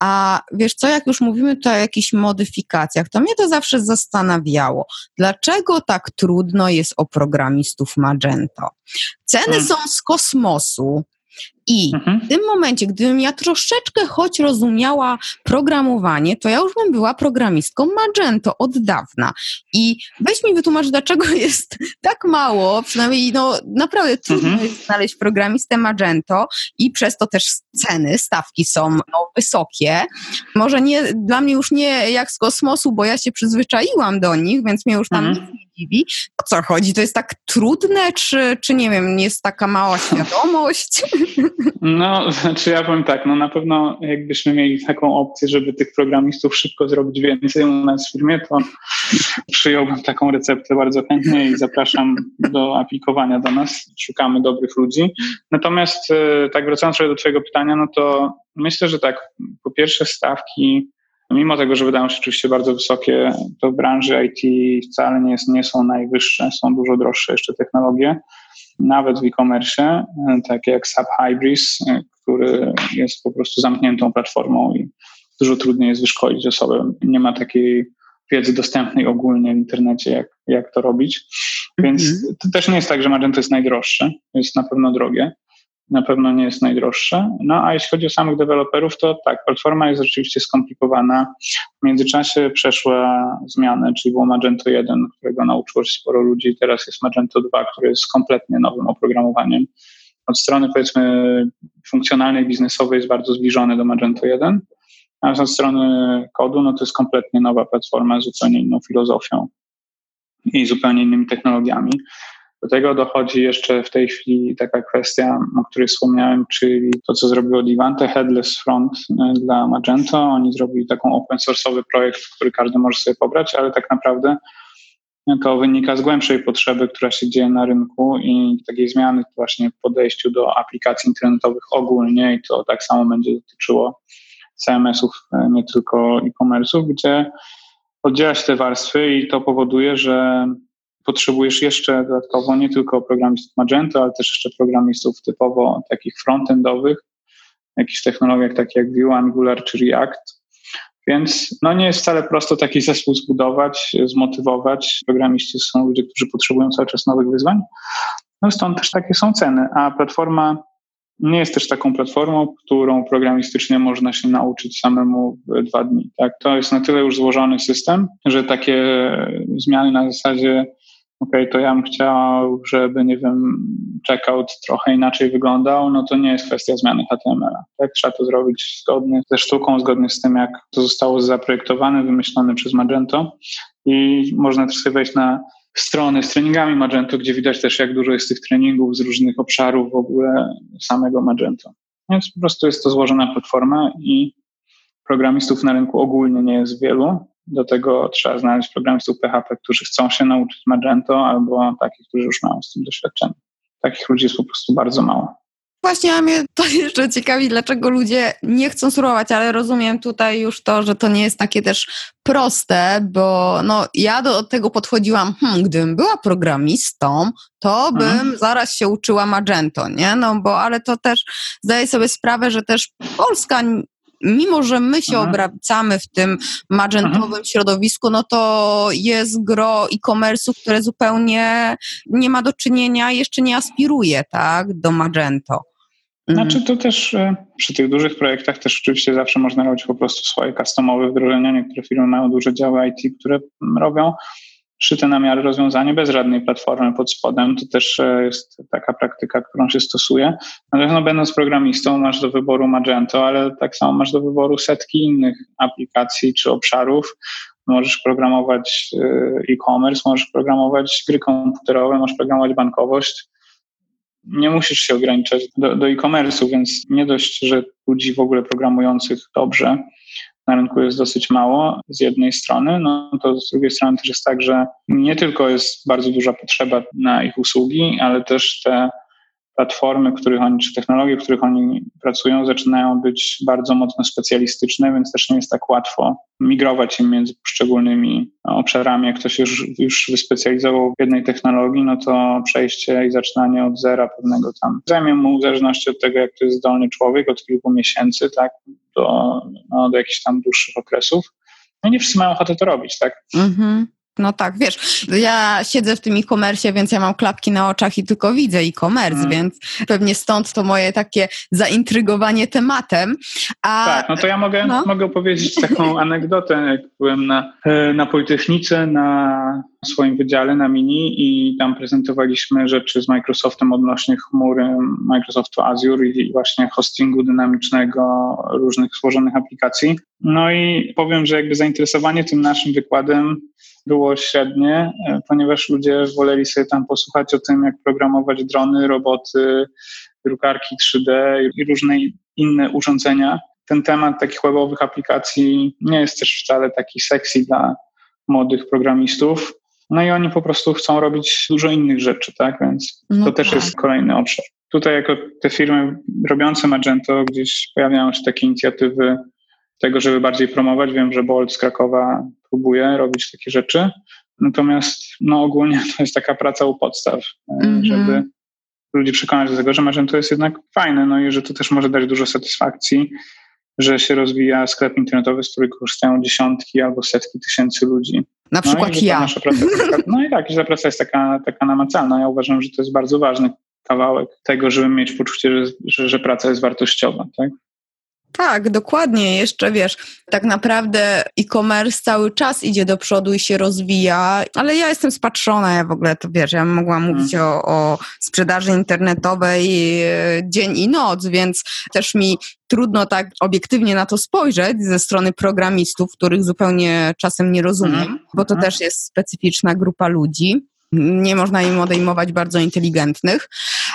A wiesz co, jak już mówimy tutaj o jakichś modyfikacjach, to mnie to zawsze zastanawiało, dlaczego tak trudno jest o programistów Magento? Ceny hmm. są z kosmosu, i mhm. w tym momencie, gdybym ja troszeczkę choć rozumiała programowanie, to ja już bym była programistką Magento od dawna. I weź mi wytłumacz, dlaczego jest tak mało, przynajmniej no naprawdę trudno mhm. jest znaleźć programistę Magento i przez to też ceny, stawki są no, wysokie. Może nie, dla mnie już nie jak z kosmosu, bo ja się przyzwyczaiłam do nich, więc mnie już tam mhm. nic nie dziwi. O co chodzi? To jest tak trudne, czy, czy nie wiem, jest taka mała świadomość? No, znaczy ja powiem tak, no na pewno jakbyśmy mieli taką opcję, żeby tych programistów szybko zrobić więcej u nas w firmie, to przyjąłbym taką receptę bardzo chętnie i zapraszam do aplikowania do nas. Szukamy dobrych ludzi. Natomiast e, tak wracając do Twojego pytania, no to myślę, że tak, po pierwsze stawki mimo tego, że wydają się oczywiście bardzo wysokie, to w branży IT wcale nie, jest, nie są najwyższe, są dużo droższe jeszcze technologie nawet w e-commerce, takie jak SAP Hybris, e, który jest po prostu zamkniętą platformą i dużo trudniej jest wyszkolić osobę. Nie ma takiej wiedzy dostępnej ogólnie w internecie, jak, jak to robić. Więc -hmm. to też nie jest tak, że Magento jest najdroższe, jest na pewno drogie. Na pewno nie jest najdroższe. No a jeśli chodzi o samych deweloperów, to tak, platforma jest rzeczywiście skomplikowana. W międzyczasie przeszła zmianę, czyli było Magento 1, którego nauczyło się sporo ludzi, teraz jest Magento 2, który jest kompletnie nowym oprogramowaniem. Od strony powiedzmy funkcjonalnej, biznesowej jest bardzo zbliżony do Magento 1, a od strony kodu, no to jest kompletnie nowa platforma z zupełnie inną filozofią i zupełnie innymi technologiami. Do tego dochodzi jeszcze w tej chwili taka kwestia, o której wspomniałem, czyli to, co zrobiło Divante, Headless Front e, dla Magento. Oni zrobili taką open source'owy projekt, który każdy może sobie pobrać, ale tak naprawdę to wynika z głębszej potrzeby, która się dzieje na rynku i takiej zmiany właśnie w podejściu do aplikacji internetowych ogólnie i to tak samo będzie dotyczyło CMS-ów, e, nie tylko e-commerce'ów, gdzie oddziela się te warstwy i to powoduje, że potrzebujesz jeszcze dodatkowo nie tylko programistów Magento, ale też jeszcze programistów typowo takich frontendowych, jakichś technologiach takich jak Vue, Angular czy React. Więc no nie jest wcale prosto taki zespół zbudować, zmotywować. Programiści są ludzie, którzy potrzebują cały czas nowych wyzwań. No stąd też takie są ceny, a platforma nie jest też taką platformą, którą programistycznie można się nauczyć samemu w dwa dni. Tak? To jest na tyle już złożony system, że takie zmiany na zasadzie okej, okay, to ja bym chciał, żeby, nie wiem, checkout trochę inaczej wyglądał, no to nie jest kwestia zmiany HTML-a. Tak? Trzeba to zrobić zgodnie ze sztuką, zgodnie z tym, jak to zostało zaprojektowane, wymyślone przez Magento i można też sobie wejść na strony z treningami Magento, gdzie widać też, jak dużo jest tych treningów z różnych obszarów w ogóle samego Magento. Więc po prostu jest to złożona platforma i programistów na rynku ogólnie nie jest wielu, do tego trzeba znaleźć programistów PHP, którzy chcą się nauczyć Magento, albo takich, którzy już mają z tym doświadczenie. Takich ludzi jest po prostu bardzo mało. Właśnie, a mnie to jeszcze ciekawi, dlaczego ludzie nie chcą spróbować, ale rozumiem tutaj już to, że to nie jest takie też proste, bo no, ja do tego podchodziłam, hmm, gdybym była programistą, to bym mhm. zaraz się uczyła Magento, nie? No bo, ale to też zdaję sobie sprawę, że też Polska mimo że my się mhm. obracamy w tym magentowym mhm. środowisku, no to jest gro e-commerce'ów, które zupełnie nie ma do czynienia, jeszcze nie aspiruje, tak, do Magento. Mhm. Znaczy to też e, przy tych dużych projektach też oczywiście zawsze można robić po prostu swoje customowe wdrożenia. Niektóre firmy mają duże działy IT, które robią szyte na miarę rozwiązanie bez żadnej platformy pod spodem. To też e, jest taka praktyka, którą się stosuje. Natomiast no, będąc programistą masz do wyboru Magento, ale tak samo masz do wyboru setki innych aplikacji czy obszarów. Możesz programować e, e-commerce, możesz programować gry komputerowe, możesz programować bankowość. Nie musisz się ograniczać do, do e-commerce'u, więc nie dość, że ludzi w ogóle programujących dobrze, na rynku jest dosyć mało z jednej strony, no to z drugiej strony też jest tak, że nie tylko jest bardzo duża potrzeba na ich usługi, ale też te platformy, których oni, czy technologie, w których oni pracują, zaczynają być bardzo mocno specjalistyczne, więc też nie jest tak łatwo migrować im między poszczególnymi obszarami. Jak ktoś już, już wyspecjalizował w jednej technologii, no to przejście i zaczynanie od zera pewnego tam zajmie mu w zależności od tego, jak to jest zdolny człowiek, od kilku miesięcy, tak, do, no, do jakichś tam dłuższych okresów. No nie wszyscy mają ochotę to robić, tak? Mhm. No tak, wiesz, ja siedzę w tym e-commerce, więc ja mam klapki na oczach i tylko widzę e-commerce, hmm. więc pewnie stąd to moje takie zaintrygowanie tematem. A, tak, no to ja mogę, no. mogę opowiedzieć taką anegdotę, jak byłem na, e, na Politechnice, na swoim wydziale, na Mini i tam prezentowaliśmy rzeczy z Microsoftem odnośnie chmury Microsoftu Azure i właśnie hostingu dynamicznego różnych złożonych aplikacji. No i powiem, że jakby zainteresowanie tym naszym wykładem było średnie, e, ponieważ ludzie woleli sobie tam posłuchać o tym, jak programować drony, roboty, drukarki 3D i różne inne urządzenia. Ten temat takich webowych aplikacji nie jest też wcale taki sexy dla młodych programistów. No i oni po prostu chcą robić dużo innych rzeczy, tak? Więc no to tak. też jest kolejny obszar. Tutaj jako te firmy robiące Magento gdzieś pojawiają się takie inicjatywy tego, żeby bardziej promować. Wiem, że Bolt z Krakowa próbuje robić takie rzeczy. Natomiast no, ogólnie to jest taka praca u podstaw, mm -hmm. żeby ludzi przekonać do tego, że Magento jest jednak fajne, no i że to też może dać dużo satysfakcji, że się rozwija sklep internetowy, z którego korzystają dziesiątki albo setki tysięcy ludzi. Na przykład no ja. Taka, no i tak, że ta praca jest taka, taka namacalna. Ja uważam, że to jest bardzo ważne kawałek tego, żeby mieć poczucie, że, że, że praca jest wartościowa, tak? Tak, dokładnie. Jeszcze wiesz, tak naprawdę e-commerce cały czas idzie do przodu i się rozwija, ale ja jestem spatrzona, ja w ogóle to wiesz, ja mogłam hmm. mówić o, o sprzedaży internetowej e, dzień i noc, więc też mi trudno tak obiektywnie na to spojrzeć ze strony programistów, których zupełnie czasem nie rozumiem, hmm. bo to hmm. też jest specyficzna grupa ludzi nie można im odejmować bardzo inteligentnych.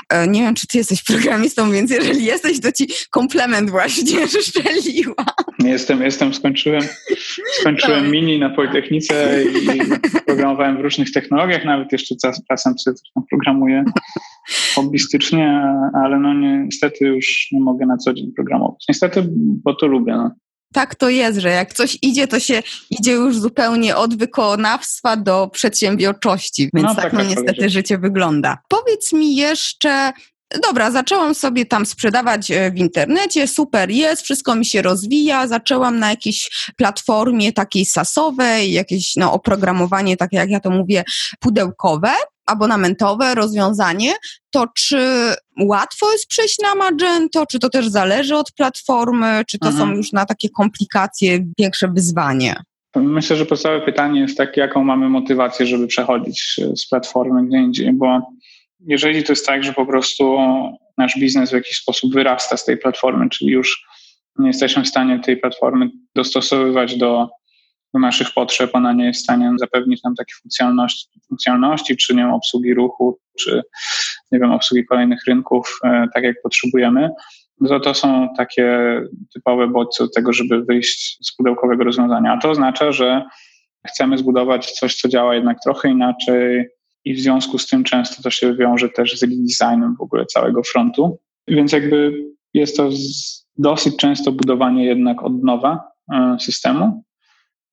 E, nie wiem, czy ty jesteś programistą, więc jeżeli jesteś, to ci komplement właśnie szczeliła. Jestem, jestem, skończyłem, skończyłem mini na Politechnice i programowałem w różnych technologiach, nawet jeszcze czasem tam programuję hobbystycznie, ale no niestety już nie mogę na co dzień programować. Niestety, bo to lubię. No tak to jest, że jak coś idzie, to się idzie już zupełnie od wykonawstwa do przedsiębiorczości, więc no, tak, tak no niestety życie wygląda. Powiedz mi jeszcze, Dobra, zaczęłam sobie tam sprzedawać e, w internecie, super jest, wszystko mi się rozwija. Zaczęłam na jakiejś platformie takiej sasowej, jakieś no, oprogramowanie, takie jak ja to mówię, pudełkowe abonamentowe rozwiązanie, to czy łatwo jest przejść na Magento, czy to też zależy od platformy, czy to mhm. są już na takie komplikacje większe wyzwanie? Myślę, że podstawowe pytanie jest takie, jaką mamy motywację, żeby przechodzić z platformy gdzie indziej, bo jeżeli to jest tak, że po prostu nasz biznes w jakiś sposób wyrasta z tej platformy, czyli już nie jesteśmy w stanie tej platformy dostosowywać do do naszych potrzeb, ona nie jest w stanie zapewnić nam takiej funkcjonalności, funkcjonalności czy nie wiem, obsługi ruchu, czy nie wiem, obsługi kolejnych rynków, e, tak jak potrzebujemy, to to są takie typowe bodźce do tego, żeby wyjść z pudełkowego rozwiązania. A to oznacza, że chcemy zbudować coś, co działa jednak trochę inaczej i w związku z tym często to się wiąże też z redesignem w ogóle całego frontu. Więc jakby jest to dosyć często budowanie jednak od nowa e, systemu,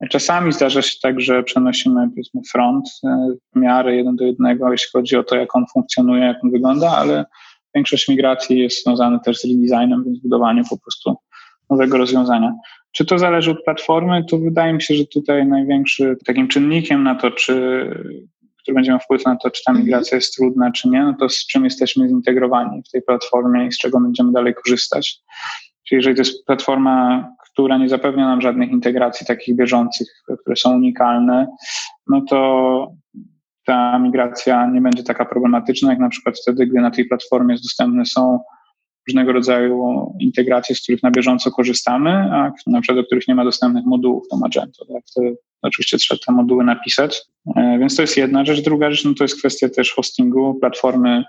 Czasami zdarza się tak, że przenosimy powiedzmy front e, w miarę jeden do jednego, jeśli chodzi o to, jak on funkcjonuje, jak on wygląda, ale większość migracji jest związana też z redesignem, więc budowaniem po prostu nowego rozwiązania. Czy to zależy od platformy? To wydaje mi się, że tutaj największym takim czynnikiem na to, czy, który będzie miał wpływ na to, czy ta mhm. migracja jest trudna, czy nie, no to z czym jesteśmy zintegrowani w tej platformie i z czego będziemy dalej korzystać. Czyli jeżeli to jest platforma, która nie zapewnia nam żadnych integracji takich bieżących, które są unikalne, no to ta migracja nie będzie taka problematyczna, jak na przykład wtedy, gdy na tej platformie dostępne są różnego rodzaju integracje, z których na bieżąco korzystamy, a na przykład do których nie ma dostępnych modułów do Magento. Tak? To oczywiście trzeba te moduły napisać. E, więc to jest jedna rzecz. Druga rzecz no to jest kwestia też hostingu. Platformy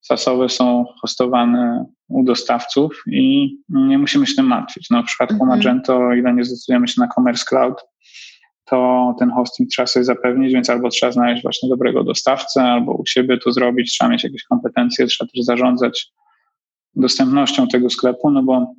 sasowe są hostowane u dostawców i nie musimy się tym martwić. No, w przypadku mm -hmm. Magento, o ile nie zdecydujemy się na Commerce Cloud, to ten hosting trzeba sobie zapewnić, więc albo trzeba znaleźć właśnie dobrego dostawcę, albo u siebie to zrobić, trzeba mieć jakieś kompetencje, trzeba też zarządzać dostępnością tego sklepu, no bo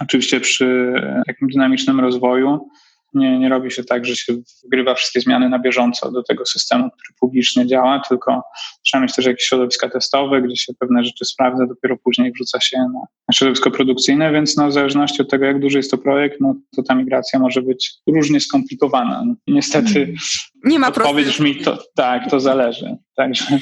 oczywiście przy takim dynamicznym rozwoju nie, nie robi się tak, że się wgrywa wszystkie zmiany na bieżąco do tego systemu, który publicznie działa, tylko trzeba mieć też jakieś środowiska testowe, gdzie się pewne rzeczy sprawdza, dopiero później wrzuca się na, środowisko produkcyjne, więc no, w zależności od tego, jak duży jest to projekt, no, to ta migracja może być różnie skomplikowana. Niestety nie ma odpowiedź mi to, tak, to zależy. Także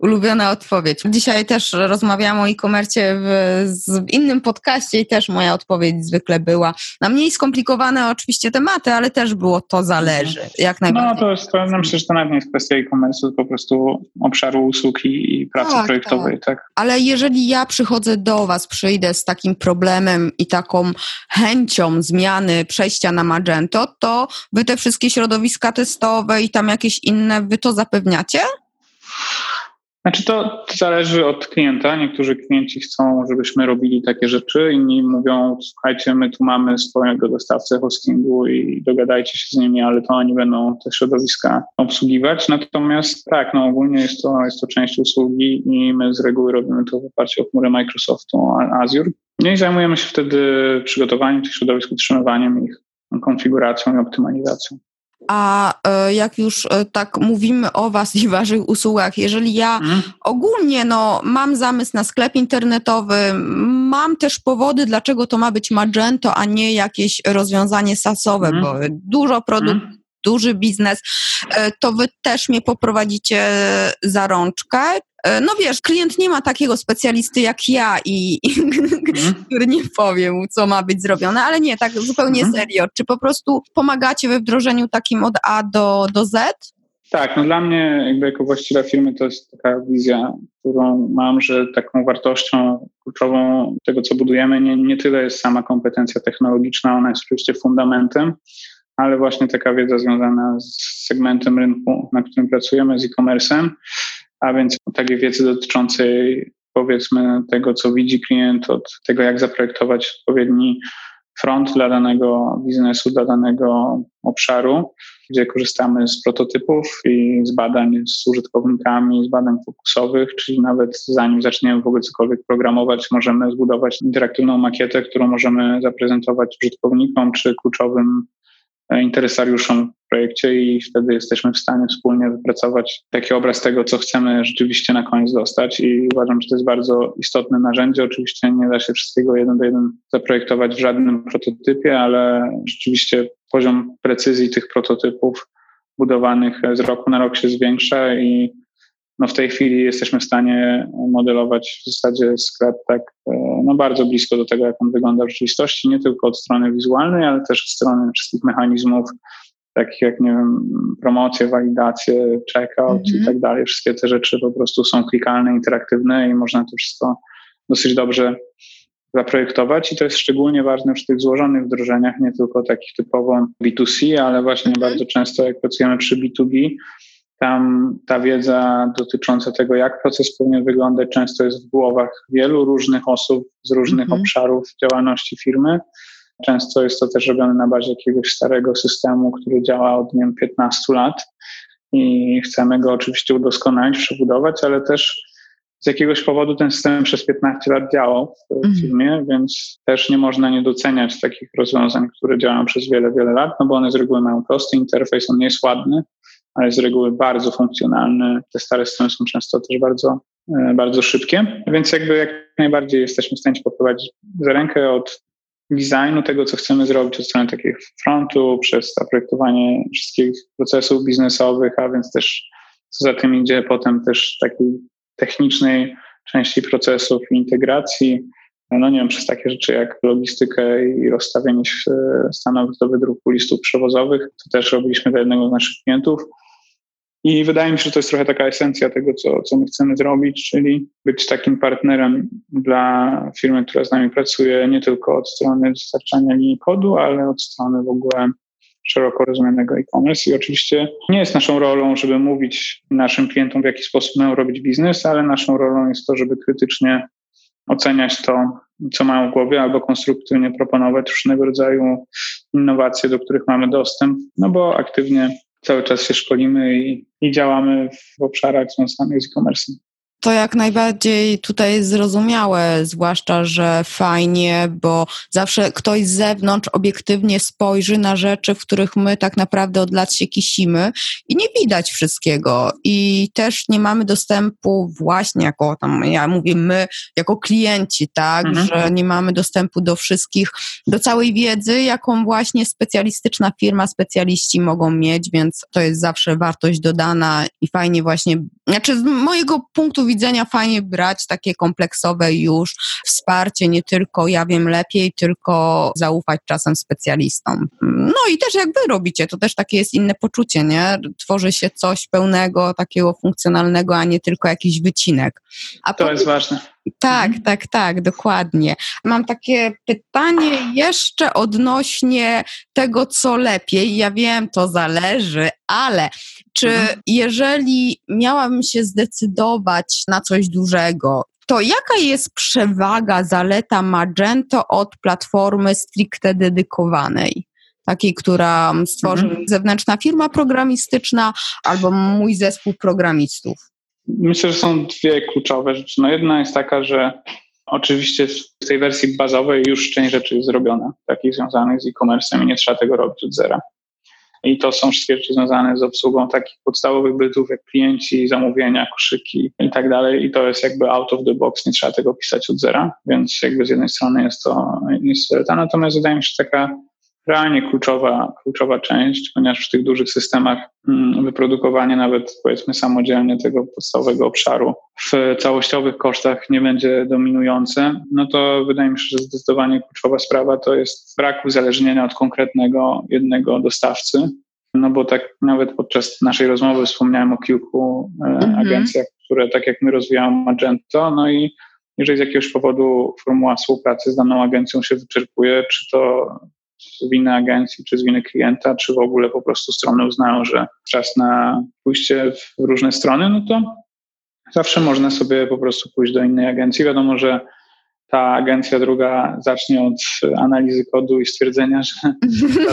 ulubiona odpowiedź. Dzisiaj też rozmawiałam o e-commerce w, w, innym podcaście i też moja odpowiedź zwykle była na mniej skomplikowane oczywiście tematy, ale też było to zależy, jak najbardziej. No to jest, to, myślę, że to nawet nie jest kwestia e-commerce, po prostu obszaru usług i, i pracy tak, projektowej. Tak. tak. Ale jeżeli ja przychodzę do Was, przyjdę z takim problemem i taką chęcią zmiany, przejścia na Magento, to Wy te wszystkie środowiska testowe i tam jakieś inne, Wy to zapewniacie? Znaczy to zależy od klienta. Niektórzy klienci chcą, żebyśmy robili takie rzeczy, inni mówią, słuchajcie, my tu mamy swojego dostawcę hostingu i dogadajcie się z nimi, ale to oni będą te środowiska obsługiwać. Natomiast tak, no ogólnie jest to, jest to część usługi i my z reguły robimy to w oparciu o chmurę Microsoftu Azure. No i zajmujemy się wtedy przygotowaniem tych środowisk, utrzymywaniem ich, konfiguracją i optymalizacją. A e, jak już e, tak mówimy o Was i Waszych usługach, jeżeli ja hmm. ogólnie no, mam zamysł na sklep internetowy, mam też powody, dlaczego to ma być Magento, a nie jakieś rozwiązanie sasowe, hmm. bo dużo produktów duży biznes, e, to wy też mnie poprowadzicie za rączkę. E, no wiesz, klient nie ma takiego specjalisty jak ja i, i mm. który nie powie mu, co ma być zrobione, ale nie, tak zupełnie mm. serio. Czy po prostu pomagacie we wdrożeniu takim od A do, do Z? Tak, no dla mnie jakby jako właściciela firmy to jest taka wizja, którą mam, że taką wartością kluczową tego, co budujemy, nie, nie tyle jest sama kompetencja technologiczna, ona jest oczywiście fundamentem, ale właśnie taka wiedza związana z segmentem rynku, na którym pracujemy, z e-commerce'em, a więc takiej wiedzy dotyczącej powiedzmy tego, co widzi klient, od tego, jak zaprojektować odpowiedni front dla danego biznesu, dla danego obszaru, gdzie korzystamy z prototypów i z badań z użytkownikami, z badań fokusowych, czyli nawet zanim zaczniemy w ogóle cokolwiek programować, możemy zbudować interaktywną makietę, którą możemy zaprezentować użytkownikom czy kluczowym interesariuszom w projekcie i wtedy jesteśmy w stanie wspólnie wypracować taki obraz tego, co chcemy rzeczywiście na koniec dostać i uważam, że to jest bardzo istotne narzędzie. Oczywiście nie da się wszystkiego jeden do jeden zaprojektować w żadnym prototypie, ale rzeczywiście poziom precyzji tych prototypów budowanych z roku na rok się zwiększa i no w tej chwili jesteśmy w stanie modelować w zasadzie sklep tak e, no bardzo blisko do tego, jak on wygląda w rzeczywistości, nie tylko od strony wizualnej, ale też od strony wszystkich mechanizmów, takich jak, nie wiem, promocje, walidacje, checkout mm-hmm. i tak dalej. Wszystkie te rzeczy po prostu są klikalne, interaktywne i można to wszystko dosyć dobrze zaprojektować i to jest szczególnie ważne przy tych złożonych wdrożeniach, nie tylko takich typowo B2C, ale właśnie mm-hmm. bardzo często jak pracujemy przy B2B, tam ta wiedza dotycząca tego, jak proces powinien wyglądać, często jest w głowach wielu różnych osób z różnych mm -hmm. obszarów działalności firmy. Często jest to też robione na bazie jakiegoś starego systemu, który działa od nie wiem, 15 lat i chcemy go oczywiście udoskonalić, przebudować, ale też z jakiegoś powodu ten system przez 15 lat działał w mm. firmie, więc też nie można nie doceniać takich rozwiązań, które działają przez wiele, wiele lat, no bo one z reguły mają prosty interfejs, on nie jest ładny, ale z reguły bardzo funkcjonalny. Te stare strony są często też bardzo, e, bardzo szybkie, więc jakby jak najbardziej jesteśmy w stanie poprowadzić za rękę od designu tego, co chcemy zrobić od strony takiego frontu, przez zaprojektowanie wszystkich procesów biznesowych, a więc też co za tym idzie potem też takiej technicznej części procesów i integracji, no nie wiem, przez takie rzeczy jak logistykę i rozstawienie stanowisk do wydruku listów przewozowych, to też robiliśmy dla jednego z naszych klientów. I wydaje mi się, że to jest trochę taka esencja tego, co, co my chcemy zrobić, czyli być takim partnerem dla firmy, która z nami pracuje, nie tylko od strony dostarczania linii kodu, ale od strony w ogóle szeroko rozumianego e-commerce. I oczywiście nie jest naszą rolą, żeby mówić naszym klientom, w jaki sposób mają robić biznes, ale naszą rolą jest to, żeby krytycznie oceniać to, co mają w głowie, albo konstruktywnie proponować różnego rodzaju innowacje, do których mamy dostęp, no bo aktywnie cały czas się szkolimy i, i działamy w obszarach związanych z e-commerce to jak najbardziej tutaj jest zrozumiałe, zwłaszcza, że fajnie, bo zawsze ktoś z zewnątrz obiektywnie spojrzy na rzeczy, w których my tak naprawdę od lat się kisimy i nie widać wszystkiego. I też nie mamy dostępu właśnie jako tam, ja mówię my, jako klienci, tak, mhm. że nie mamy dostępu do wszystkich, do całej wiedzy, jaką właśnie specjalistyczna firma, specjaliści mogą mieć, więc to jest zawsze wartość dodana i fajnie właśnie, znaczy z mojego punktu widzenia fajnie brać takie kompleksowe już wsparcie, nie tylko ja wiem lepiej, tylko zaufać czasem specjalistom. No i też jak wy robicie, to też takie jest inne poczucie, nie? Tworzy się coś pełnego, takiego funkcjonalnego, a nie tylko jakiś wycinek. A to jest ważne. Tak, mhm. tak, tak, dokładnie. Mam takie pytanie jeszcze odnośnie tego, co lepiej. Ja wiem, to zależy, ale czy mhm. jeżeli miałabym się zdecydować na coś dużego, to jaka jest przewaga, zaleta Magento od platformy stricte dedykowanej? Takiej, która stworzy mhm. zewnętrzna firma programistyczna albo mój zespół programistów? Myślę, że są dwie kluczowe rzeczy. No jedna jest taka, że oczywiście w tej wersji bazowej już część rzeczy jest zrobiona, takich związanych z e-commerce i nie trzeba tego robić od zera. I to są wszystkie rzeczy związane z obsługą takich podstawowych bytów jak klienci, zamówienia, koszyki i tak dalej. I to jest jakby out of the box, nie trzeba tego pisać od zera, więc jakby z jednej strony jest to jest to. Natomiast wydaje mi się, że taka realnie kluczowa, kluczowa część, ponieważ w tych dużych systemach mm, wyprodukowanie nawet powiedzmy samodzielnie tego podstawowego obszaru w całościowych kosztach nie będzie dominujące, no to wydaje mi się, że zdecydowanie kluczowa sprawa to jest brak uzależnienia od konkretnego jednego dostawcy. No bo tak nawet podczas naszej rozmowy wspomniałem o kilku e, mhm. agencjach, które tak jak my rozwijają Magento, no i jeżeli z jakiegoś powodu formuła współpracy z daną agencją się wyczerpuje, czy to z winy agencji, czy z winy klienta, czy w ogóle po prostu strony uznają, że czas na pójście w różne strony, no to zawsze można sobie po prostu pójść do innej agencji. Wiadomo, że ta agencja druga zacznie od analizy kodu i stwierdzenia, że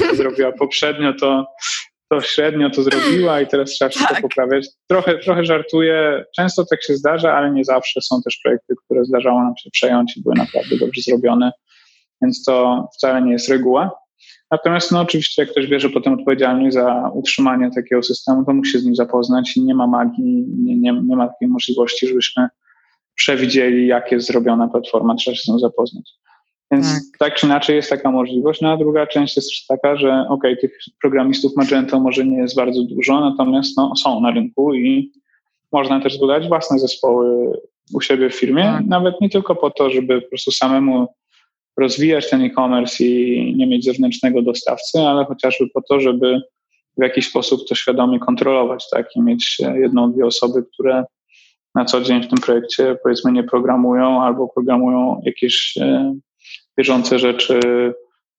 to zrobiła poprzednio, to, to średnio to zrobiła i teraz trzeba wszystko tak. poprawiać. Trochę, trochę żartuję, często tak się zdarza, ale nie zawsze. Są też projekty, które zdarzało nam się przejąć i były naprawdę dobrze zrobione więc to wcale nie jest reguła. Natomiast no oczywiście jak ktoś bierze potem odpowiedzialność za utrzymanie takiego systemu, to musi się z nim zapoznać i nie ma magii, nie, nie, nie ma takiej możliwości, żebyśmy przewidzieli, jak jest zrobiona platforma, trzeba się z nią zapoznać. Więc tak. tak. czy inaczej jest taka możliwość. No a druga część jest też taka, że ok, tych programistów Magento może nie jest bardzo dużo, natomiast no, są na rynku i można też zbudować własne zespoły u siebie w firmie, tak. nawet nie tylko po to, żeby po prostu samemu rozwijać ten e-commerce i nie mieć zewnętrznego dostawcy, ale chociażby po to, żeby w jakiś sposób to świadomie kontrolować, tak, i mieć jedną, dwie osoby, które na co dzień w tym projekcie powiedzmy nie programują albo programują jakieś e, bieżące rzeczy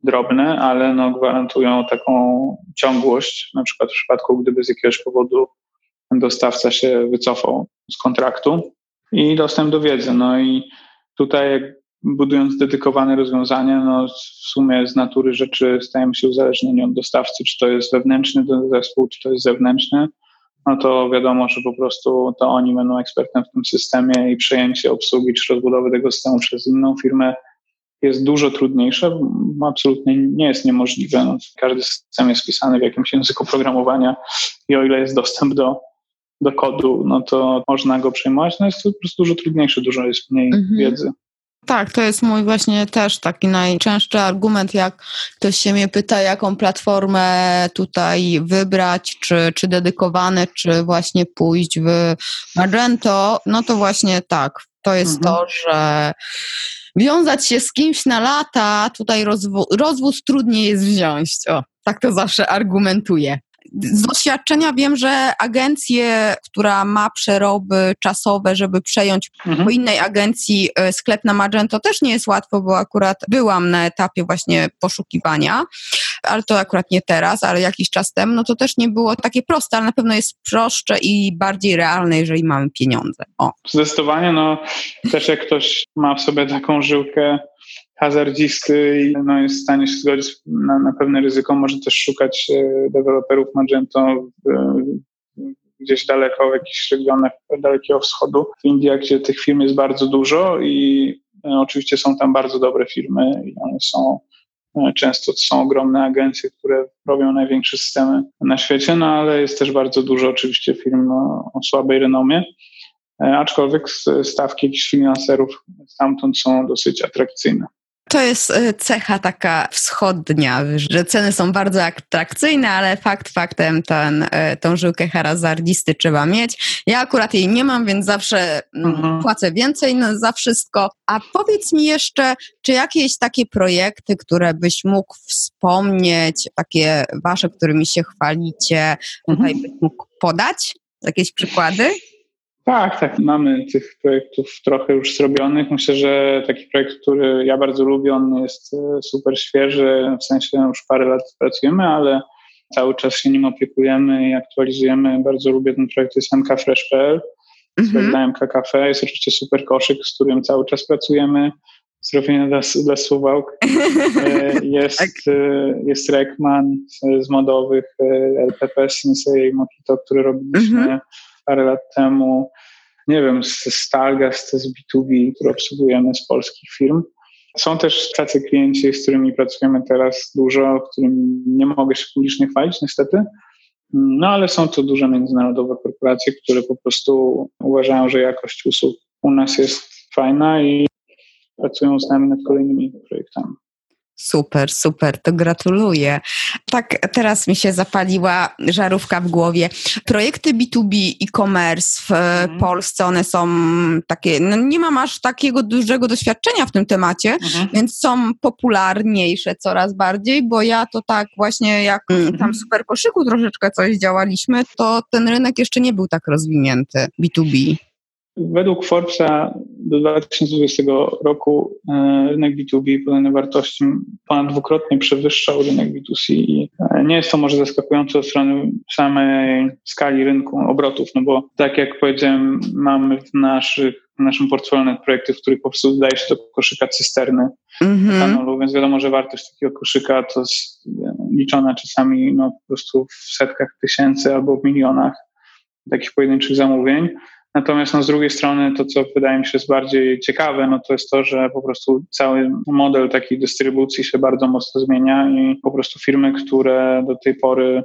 drobne, ale no gwarantują taką ciągłość, na przykład w przypadku, gdyby z jakiegoś powodu dostawca się wycofał z kontraktu i dostęp do wiedzy. No i tutaj budując dedykowane rozwiązanie, no w sumie z natury rzeczy stajemy się uzależnieni od dostawcy, czy to jest wewnętrzny zespół, czy to jest zewnętrzny, no to wiadomo, że po prostu to oni będą ekspertem w tym systemie i przejęcie obsługi czy rozbudowy tego systemu przez inną firmę jest dużo trudniejsze, absolutnie nie jest niemożliwe. No, każdy system jest pisany w jakimś języku programowania i o ile jest dostęp do, do kodu, no to można go przejmować, no jest to po prostu dużo trudniejsze, dużo jest mniej mhm. wiedzy. Tak, to jest mój właśnie też taki najczęstszy argument, jak ktoś się mnie pyta, jaką platformę tutaj wybrać, czy, czy dedykowane, czy właśnie pójść w Magento, no to właśnie tak, to jest mhm. to, że wiązać się z kimś na lata, tutaj rozwóz, rozwóz trudniej jest wziąć. O, tak to zawsze argumentuję. Z doświadczenia wiem, że agencję, która ma przeroby czasowe, żeby przejąć mhm. po innej agencji e, sklep na Magento też nie jest łatwo, bo akurat byłam na etapie właśnie poszukiwania, ale to akurat nie teraz, ale jakiś czas temu, no to też nie było takie proste, ale na pewno jest prostsze i bardziej realne, jeżeli mamy pieniądze. O. Zdecydowanie, no też jak ktoś ma w sobie taką żyłkę hazardzisty no, jest w stanie się zgodzić na, na pewne ryzyko, może też szukać e, deweloperów Magento gdzieś daleko w jakichś regionach Dalekiego Wschodu, w Indiach, gdzie tych firm jest bardzo dużo i e, oczywiście są tam bardzo dobre firmy i one są e, Często to są ogromne agencje, które robią największe systemy na świecie, no ale jest też bardzo dużo oczywiście firm no, o słabej renomie. Aczkolwiek stawki jakichś finanserów stamtąd są dosyć atrakcyjne. To jest e, cecha taka wschodnia, że ceny są bardzo atrakcyjne, ale fakt faktem ten, e, tą żyłkę harazardisty trzeba mieć. Ja akurat jej nie mam, więc zawsze mm, mhm. płacę więcej za wszystko. A powiedz mi jeszcze, czy jakieś takie projekty, które byś mógł wspomnieć, takie wasze, którymi się chwalicie, tutaj mhm. byś mógł podać? Jakieś przykłady? Tak, tak. Mamy tych projektów trochę już zrobionych. Myślę, że taki projekt, który ja bardzo lubię, on jest e, super świeży, w sensie już parę lat pracujemy, ale cały czas się nim opiekujemy i aktualizujemy. Bardzo lubię ten projekt, to jest mkfresh.pl. Mhm. MK Cafe jest oczywiście super koszyk, z którym cały czas pracujemy. Zrobienie dla, dla suwałk. E, jest, tak. E, jest Rekman z, z modowych, LPP, Sensei, Mokito, który robiliśmy. Mhm parę lat temu, nie wiem, z Stalgast, z B2B, które obsługujemy z polskich firm. Są też tacy klienci, z którymi pracujemy teraz dużo, którym nie mogę się publicznie chwalić niestety, no ale są to duże międzynarodowe korporacje, które po prostu uważają, że jakość usług u nas jest fajna i pracują z nami nad kolejnymi projektami. Super, super, to gratuluję. Tak, teraz mi się zapaliła żarówka w głowie. Projekty B2B e-commerce w mhm. Polsce, one są takie, no nie mam aż takiego dużego doświadczenia w tym temacie, mhm. więc są popularniejsze coraz bardziej, bo ja to tak właśnie jak mhm. tam w super koszyku troszeczkę coś działaliśmy, to ten rynek jeszcze nie był tak rozwinięty B2B. Według Forbesa do 2020 roku e, rynek B2B pod wartości ponad dwukrotnie przewyższał rynek B2C i e, nie jest to może zaskakujące od strony samej skali rynku obrotów, no bo tak jak powiedziałem, mamy w naszych w naszym portfolio projekty, w których po prostu dodaje się do koszyka cysterny mm-hmm. więc wiadomo, że wartość takiego koszyka to jest e, liczona czasami no, po prostu w setkach tysięcy albo w milionach takich pojedynczych zamówień. Natomiast no, z drugiej strony to, co wydaje mi się jest bardziej ciekawe, no to jest to, że po prostu cały model takiej dystrybucji się bardzo mocno zmienia i po prostu firmy, które do tej pory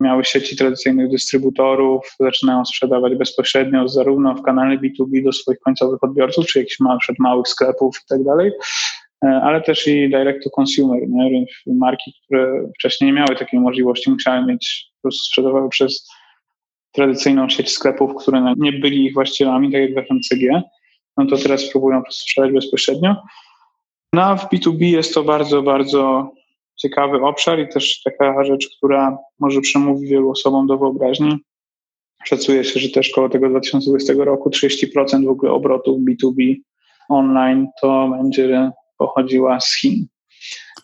miały sieci tradycyjnych dystrybutorów, zaczynają sprzedawać bezpośrednio zarówno w kanale B2B do swoich końcowych odbiorców, czy jakichś małych, małych sklepów i tak dalej, ale też i direct to consumer. Nie? Marki, które wcześniej nie miały takiej możliwości, musiały mieć, po prostu sprzedawały przez tradycyjną sieć sklepów, które nie byli ich właścicielami, tak jak w FMCG, no to teraz próbują sprzedać bezpośrednio. No a w B2B jest to bardzo, bardzo ciekawy obszar i też taka rzecz, która może przemówi wielu osobom do wyobraźni. Szacuje się, że też koło tego 2020 roku 30% w ogóle obrotów B2B online to będzie pochodziła z Chin.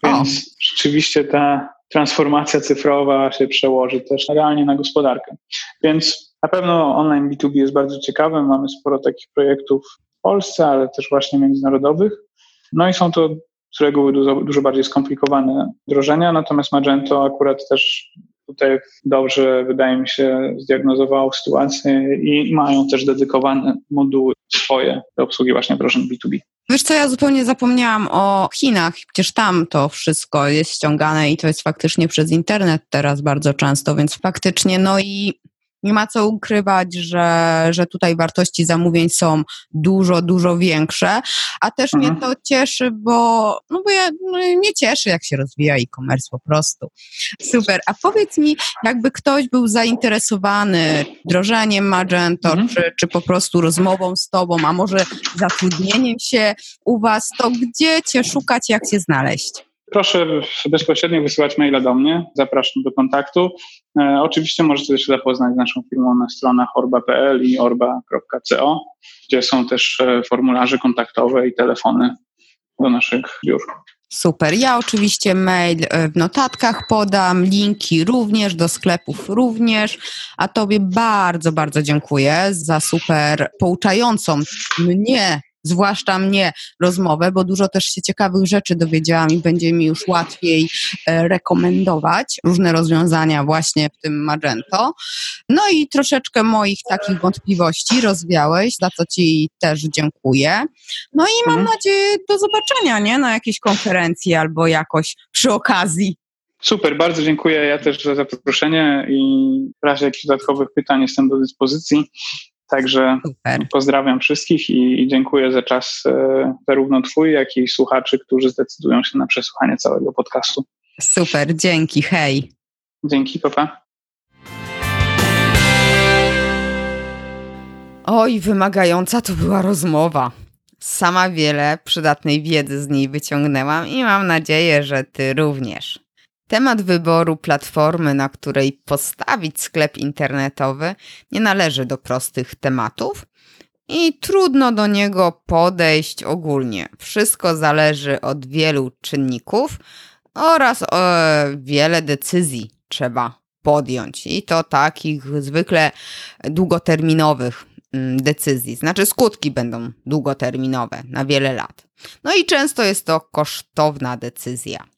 Więc o. rzeczywiście ta transformacja cyfrowa się przełoży też realnie na gospodarkę. Więc na pewno online B2B jest bardzo ciekawy. Mamy sporo takich projektów w Polsce, ale też właśnie międzynarodowych. No i są to z reguły dużo, dużo bardziej skomplikowane wdrożenia, natomiast Magento akurat też tutaj dobrze, wydaje mi się, zdiagnozowało sytuację i mają też dedykowane moduły swoje do obsługi właśnie wdrożeń B2B. Wiesz co, ja zupełnie zapomniałam o Chinach, przecież tam to wszystko jest ściągane i to jest faktycznie przez internet teraz bardzo często, więc faktycznie, no i nie ma co ukrywać, że, że tutaj wartości zamówień są dużo, dużo większe, a też mhm. mnie to cieszy, bo, no bo ja, no, mnie cieszy, jak się rozwija e-commerce po prostu. Super. A powiedz mi, jakby ktoś był zainteresowany wdrożeniem Magento, mhm. czy, czy po prostu rozmową z tobą, a może zatrudnieniem się u was, to gdzie cię szukać, jak cię znaleźć? Proszę bezpośrednio wysyłać maila do mnie, zapraszam do kontaktu. E, oczywiście możecie się zapoznać z naszą firmą na stronach orba.pl i orba.co, gdzie są też e, formularze kontaktowe i telefony do naszych biur. Super. Ja oczywiście mail e, w notatkach podam, linki również, do sklepów również. A Tobie bardzo, bardzo dziękuję za super pouczającą mnie zwłaszcza mnie, rozmowę, bo dużo też się ciekawych rzeczy dowiedziałam i będzie mi już łatwiej e, rekomendować różne rozwiązania właśnie w tym Magento. No i troszeczkę moich takich wątpliwości rozwiałeś, za co Ci też dziękuję. No i mam mhm. nadzieję do zobaczenia, nie? Na jakiejś konferencji albo jakoś przy okazji. Super, bardzo dziękuję ja też za zaproszenie i w razie jakichś dodatkowych pytań jestem do dyspozycji. Także Super. pozdrawiam wszystkich i, i, dziękuję za czas e, zarówno Twój, jak i słuchaczy, którzy zdecydują się na przesłuchanie całego podcastu. Super, dzięki, hej. Dzięki, papa. Oj, wymagająca to była rozmowa. Sama wiele przydatnej wiedzy z niej wyciągnęłam i mam nadzieję, że Ty również. Temat wyboru platformy, na której postawić sklep internetowy, nie należy do prostych tematów i trudno do niego podejść ogólnie. Wszystko zależy od wielu czynników oraz o wiele decyzji trzeba podjąć i to takich zwykle długoterminowych mm, decyzji. Znaczy skutki będą długoterminowe na wiele lat. No i często jest to kosztowna decyzja.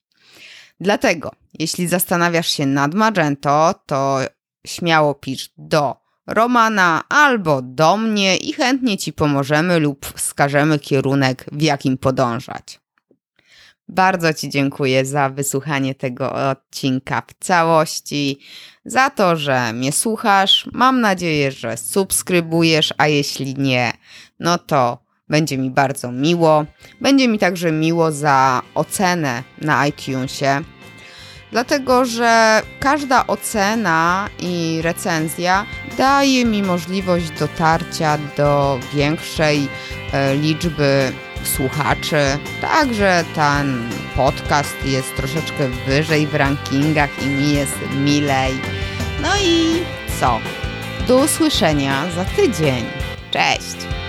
Dlatego, jeśli zastanawiasz się nad Magento, to śmiało pisz do Romana albo do mnie i chętnie Ci pomożemy lub wskażemy kierunek, w jakim podążać. Bardzo Ci dziękuję za wysłuchanie tego odcinka w całości, za to, że mnie słuchasz. Mam nadzieję, że subskrybujesz, a jeśli nie, no to Będzie mi bardzo miło. Będzie mi także miło za ocenę na iTunesie, dlatego że każda ocena i recenzja daje mi możliwość dotarcia do większej e, liczby słuchaczy. Także ten podcast jest troszeczkę wyżej w rankingach i mi jest milej. No i co? Do usłyszenia za tydzień. Cześć!